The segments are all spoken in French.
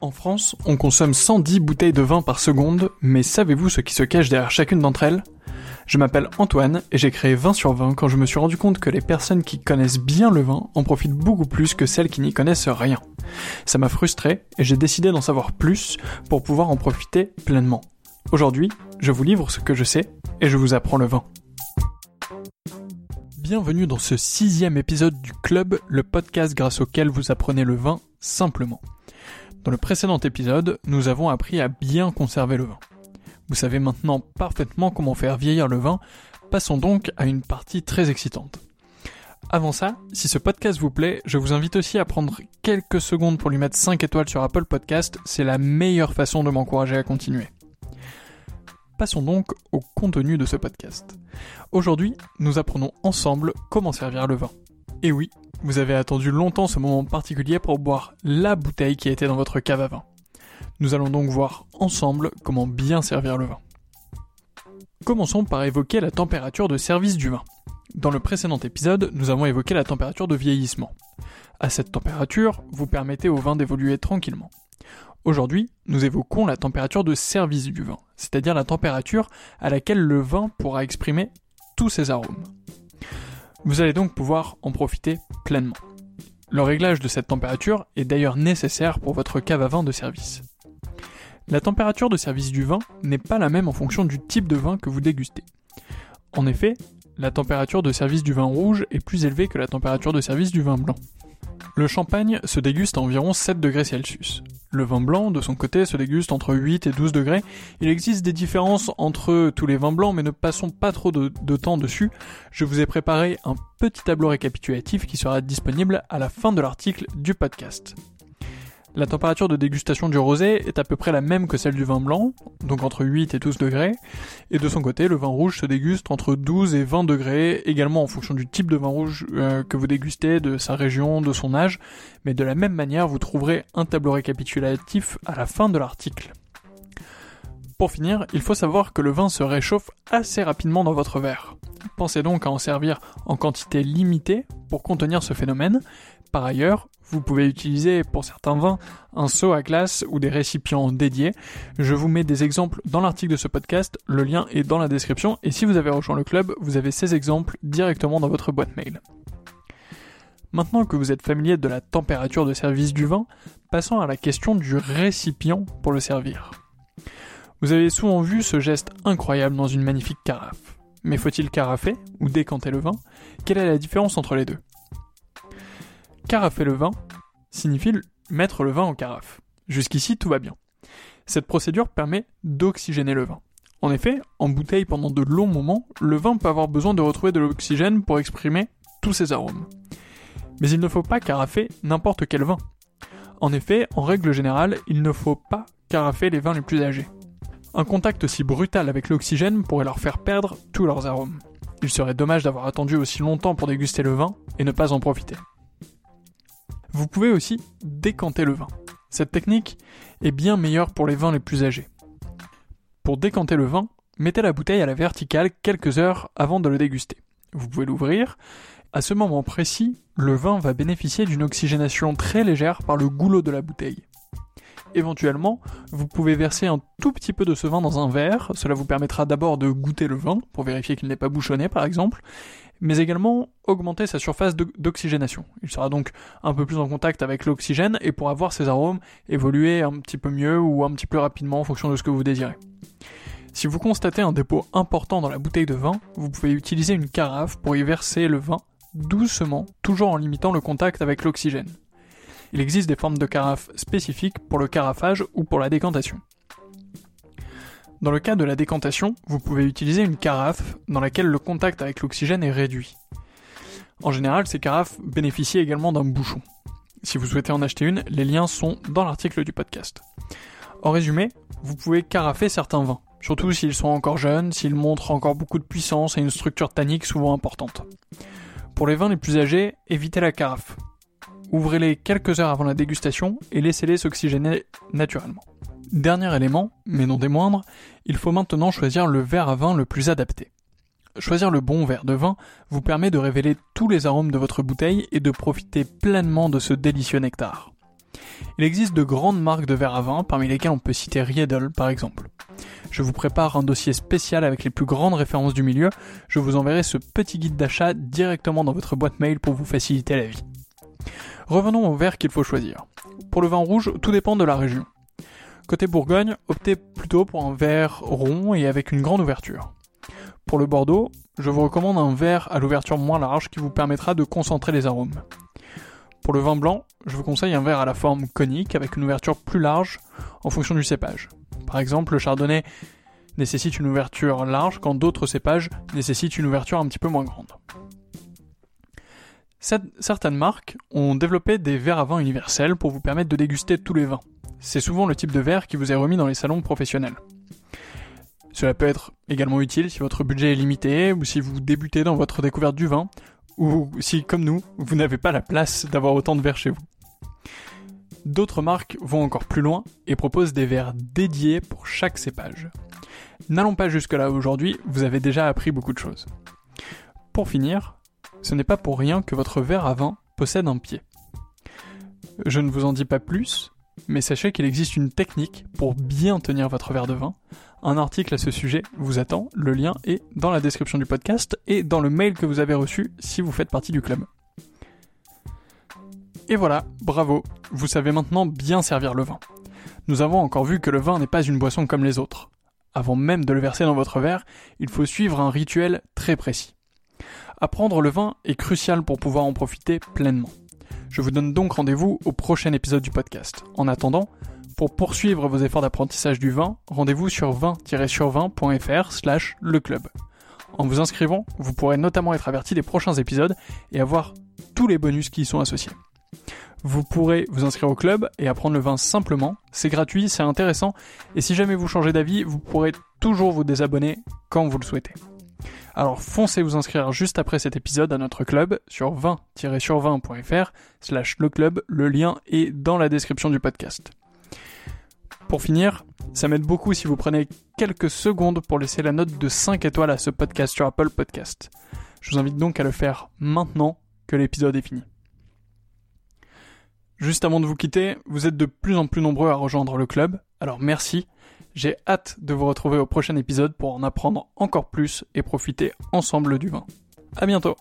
En France, on consomme 110 bouteilles de vin par seconde, mais savez-vous ce qui se cache derrière chacune d'entre elles? Je m'appelle Antoine et j'ai créé 20 sur 20 quand je me suis rendu compte que les personnes qui connaissent bien le vin en profitent beaucoup plus que celles qui n'y connaissent rien. Ça m'a frustré et j'ai décidé d'en savoir plus pour pouvoir en profiter pleinement. Aujourd'hui, je vous livre ce que je sais et je vous apprends le vin. Bienvenue dans ce sixième épisode du Club, le podcast grâce auquel vous apprenez le vin simplement. Dans le précédent épisode, nous avons appris à bien conserver le vin. Vous savez maintenant parfaitement comment faire vieillir le vin, passons donc à une partie très excitante. Avant ça, si ce podcast vous plaît, je vous invite aussi à prendre quelques secondes pour lui mettre 5 étoiles sur Apple Podcast, c'est la meilleure façon de m'encourager à continuer. Passons donc au contenu de ce podcast. Aujourd'hui, nous apprenons ensemble comment servir le vin. Et oui, vous avez attendu longtemps ce moment particulier pour boire la bouteille qui était dans votre cave à vin. Nous allons donc voir ensemble comment bien servir le vin. Commençons par évoquer la température de service du vin. Dans le précédent épisode, nous avons évoqué la température de vieillissement. À cette température, vous permettez au vin d'évoluer tranquillement. Aujourd'hui, nous évoquons la température de service du vin, c'est-à-dire la température à laquelle le vin pourra exprimer tous ses arômes. Vous allez donc pouvoir en profiter pleinement. Le réglage de cette température est d'ailleurs nécessaire pour votre cave à vin de service. La température de service du vin n'est pas la même en fonction du type de vin que vous dégustez. En effet, la température de service du vin rouge est plus élevée que la température de service du vin blanc. Le champagne se déguste à environ 7 degrés Celsius. Le vin blanc, de son côté, se déguste entre 8 et 12 degrés. Il existe des différences entre tous les vins blancs, mais ne passons pas trop de, de temps dessus. Je vous ai préparé un petit tableau récapitulatif qui sera disponible à la fin de l'article du podcast. La température de dégustation du rosé est à peu près la même que celle du vin blanc, donc entre 8 et 12 degrés, et de son côté, le vin rouge se déguste entre 12 et 20 degrés, également en fonction du type de vin rouge euh, que vous dégustez, de sa région, de son âge, mais de la même manière, vous trouverez un tableau récapitulatif à la fin de l'article. Pour finir, il faut savoir que le vin se réchauffe assez rapidement dans votre verre. Pensez donc à en servir en quantité limitée pour contenir ce phénomène. Par ailleurs, vous pouvez utiliser pour certains vins un seau à glace ou des récipients dédiés. Je vous mets des exemples dans l'article de ce podcast, le lien est dans la description et si vous avez rejoint le club, vous avez ces exemples directement dans votre boîte mail. Maintenant que vous êtes familier de la température de service du vin, passons à la question du récipient pour le servir. Vous avez souvent vu ce geste incroyable dans une magnifique carafe. Mais faut-il carafer ou décanter le vin? Quelle est la différence entre les deux? Carafer le vin signifie mettre le vin en carafe. Jusqu'ici, tout va bien. Cette procédure permet d'oxygéner le vin. En effet, en bouteille pendant de longs moments, le vin peut avoir besoin de retrouver de l'oxygène pour exprimer tous ses arômes. Mais il ne faut pas carafer n'importe quel vin. En effet, en règle générale, il ne faut pas carafer les vins les plus âgés. Un contact aussi brutal avec l'oxygène pourrait leur faire perdre tous leurs arômes. Il serait dommage d'avoir attendu aussi longtemps pour déguster le vin et ne pas en profiter. Vous pouvez aussi décanter le vin. Cette technique est bien meilleure pour les vins les plus âgés. Pour décanter le vin, mettez la bouteille à la verticale quelques heures avant de le déguster. Vous pouvez l'ouvrir. À ce moment précis, le vin va bénéficier d'une oxygénation très légère par le goulot de la bouteille. Éventuellement, vous pouvez verser un tout petit peu de ce vin dans un verre, cela vous permettra d'abord de goûter le vin, pour vérifier qu'il n'est pas bouchonné par exemple, mais également augmenter sa surface d'oxygénation. Il sera donc un peu plus en contact avec l'oxygène et pourra voir ses arômes évoluer un petit peu mieux ou un petit peu rapidement en fonction de ce que vous désirez. Si vous constatez un dépôt important dans la bouteille de vin, vous pouvez utiliser une carafe pour y verser le vin doucement, toujours en limitant le contact avec l'oxygène. Il existe des formes de carafes spécifiques pour le carafage ou pour la décantation. Dans le cas de la décantation, vous pouvez utiliser une carafe dans laquelle le contact avec l'oxygène est réduit. En général, ces carafes bénéficient également d'un bouchon. Si vous souhaitez en acheter une, les liens sont dans l'article du podcast. En résumé, vous pouvez carafer certains vins, surtout s'ils sont encore jeunes, s'ils montrent encore beaucoup de puissance et une structure tannique souvent importante. Pour les vins les plus âgés, évitez la carafe. Ouvrez-les quelques heures avant la dégustation et laissez-les s'oxygéner naturellement. Dernier élément, mais non des moindres, il faut maintenant choisir le verre à vin le plus adapté. Choisir le bon verre de vin vous permet de révéler tous les arômes de votre bouteille et de profiter pleinement de ce délicieux nectar. Il existe de grandes marques de verre à vin, parmi lesquelles on peut citer Riedel par exemple. Je vous prépare un dossier spécial avec les plus grandes références du milieu, je vous enverrai ce petit guide d'achat directement dans votre boîte mail pour vous faciliter la vie. Revenons au verre qu'il faut choisir. Pour le vin rouge, tout dépend de la région. Côté Bourgogne, optez plutôt pour un verre rond et avec une grande ouverture. Pour le Bordeaux, je vous recommande un verre à l'ouverture moins large qui vous permettra de concentrer les arômes. Pour le vin blanc, je vous conseille un verre à la forme conique avec une ouverture plus large en fonction du cépage. Par exemple, le chardonnay nécessite une ouverture large quand d'autres cépages nécessitent une ouverture un petit peu moins grande. Certaines marques ont développé des verres à vin universels pour vous permettre de déguster tous les vins. C'est souvent le type de verre qui vous est remis dans les salons professionnels. Cela peut être également utile si votre budget est limité ou si vous débutez dans votre découverte du vin ou si, comme nous, vous n'avez pas la place d'avoir autant de verres chez vous. D'autres marques vont encore plus loin et proposent des verres dédiés pour chaque cépage. N'allons pas jusque-là aujourd'hui, vous avez déjà appris beaucoup de choses. Pour finir, ce n'est pas pour rien que votre verre à vin possède un pied. Je ne vous en dis pas plus, mais sachez qu'il existe une technique pour bien tenir votre verre de vin. Un article à ce sujet vous attend, le lien est dans la description du podcast et dans le mail que vous avez reçu si vous faites partie du club. Et voilà, bravo, vous savez maintenant bien servir le vin. Nous avons encore vu que le vin n'est pas une boisson comme les autres. Avant même de le verser dans votre verre, il faut suivre un rituel très précis. Apprendre le vin est crucial pour pouvoir en profiter pleinement. Je vous donne donc rendez-vous au prochain épisode du podcast. En attendant, pour poursuivre vos efforts d'apprentissage du vin, rendez-vous sur 20-sur20.fr slash le club. En vous inscrivant, vous pourrez notamment être averti des prochains épisodes et avoir tous les bonus qui y sont associés. Vous pourrez vous inscrire au club et apprendre le vin simplement. C'est gratuit, c'est intéressant. Et si jamais vous changez d'avis, vous pourrez toujours vous désabonner quand vous le souhaitez. Alors foncez vous inscrire juste après cet épisode à notre club sur 20-sur20.fr slash le club. Le lien est dans la description du podcast. Pour finir, ça m'aide beaucoup si vous prenez quelques secondes pour laisser la note de 5 étoiles à ce podcast sur Apple Podcast. Je vous invite donc à le faire maintenant que l'épisode est fini. Juste avant de vous quitter, vous êtes de plus en plus nombreux à rejoindre le club, alors merci. J'ai hâte de vous retrouver au prochain épisode pour en apprendre encore plus et profiter ensemble du vin. À bientôt!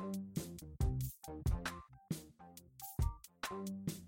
Thank you.